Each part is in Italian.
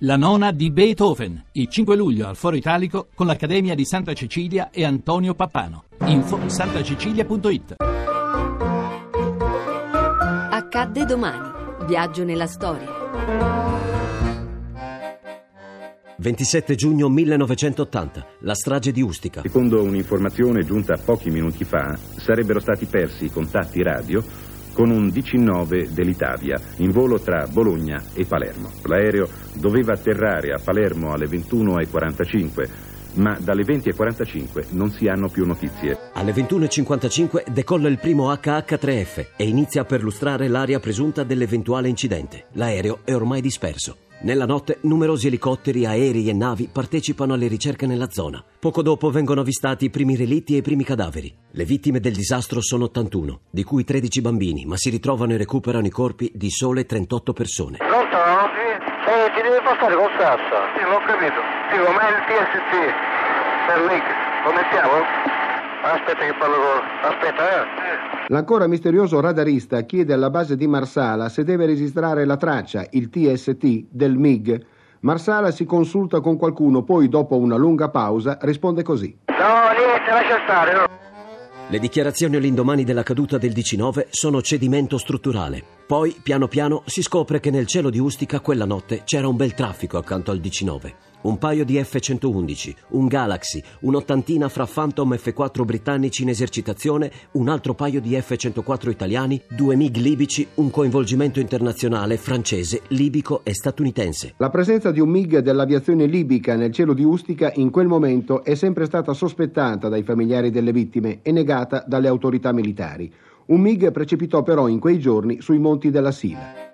La nona di Beethoven, il 5 luglio al Foro Italico con l'Accademia di Santa Cecilia e Antonio Pappano. Info santacecilia.it Accadde domani. Viaggio nella storia. 27 giugno 1980, la strage di Ustica. Secondo un'informazione giunta pochi minuti fa, sarebbero stati persi i contatti radio con un DC-9 dell'Italia in volo tra Bologna e Palermo. L'aereo doveva atterrare a Palermo alle 21.45 ma dalle 20.45 non si hanno più notizie. Alle 21.55 decolla il primo HH-3F e inizia a perlustrare l'area presunta dell'eventuale incidente. L'aereo è ormai disperso. Nella notte numerosi elicotteri, aerei e navi partecipano alle ricerche nella zona. Poco dopo vengono avvistati i primi relitti e i primi cadaveri. Le vittime del disastro sono 81, di cui 13 bambini, ma si ritrovano e recuperano i corpi di sole 38 persone. Pronto? Sì. Eh, ti deve passare con Sassa. Sì, l'ho capito. Sì, com'è il TST? Per link. Lo mettiamo? Aspetta che parlo con... Aspetta, eh. L'ancora misterioso radarista chiede alla base di Marsala se deve registrare la traccia, il TST, del MiG. Marsala si consulta con qualcuno, poi dopo una lunga pausa risponde così. No, niente, lascia stare, no. Le dichiarazioni all'indomani della caduta del 19 sono cedimento strutturale. Poi, piano piano, si scopre che nel cielo di Ustica quella notte c'era un bel traffico accanto al 19 un paio di F-111, un Galaxy, un'ottantina fra Phantom F-4 britannici in esercitazione, un altro paio di F-104 italiani, due MiG libici, un coinvolgimento internazionale francese, libico e statunitense. La presenza di un MiG dell'aviazione libica nel cielo di Ustica in quel momento è sempre stata sospettata dai familiari delle vittime e negata dalle autorità militari. Un MiG precipitò però in quei giorni sui monti della Sila.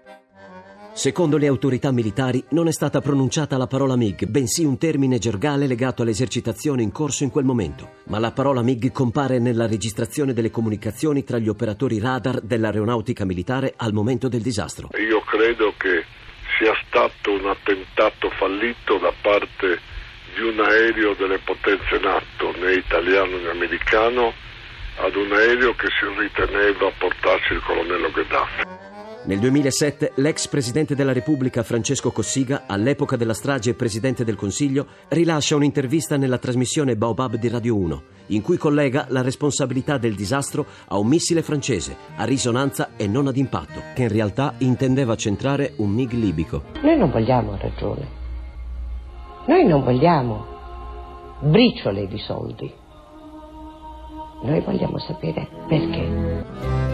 Secondo le autorità militari non è stata pronunciata la parola MiG, bensì un termine gergale legato all'esercitazione in corso in quel momento. Ma la parola MiG compare nella registrazione delle comunicazioni tra gli operatori radar dell'aeronautica militare al momento del disastro. Io credo che sia stato un attentato fallito da parte di un aereo delle potenze NATO, né italiano né americano, ad un aereo che si riteneva portarsi il colonnello Gheddafi. Nel 2007 l'ex presidente della Repubblica Francesco Cossiga, all'epoca della strage e presidente del Consiglio, rilascia un'intervista nella trasmissione Baobab di Radio 1, in cui collega la responsabilità del disastro a un missile francese, a risonanza e non ad impatto, che in realtà intendeva centrare un MiG libico. Noi non vogliamo ragione. Noi non vogliamo briciole di soldi. Noi vogliamo sapere perché.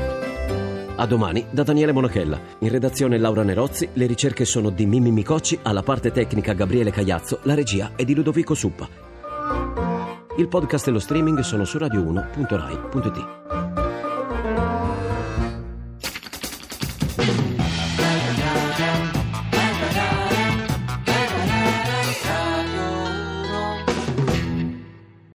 A domani da Daniele Monachella. In redazione Laura Nerozzi, le ricerche sono di Mimmi Micocci, alla parte tecnica Gabriele Cagliazzo, la regia è di Ludovico Suppa. Il podcast e lo streaming sono su radio1.rai.it.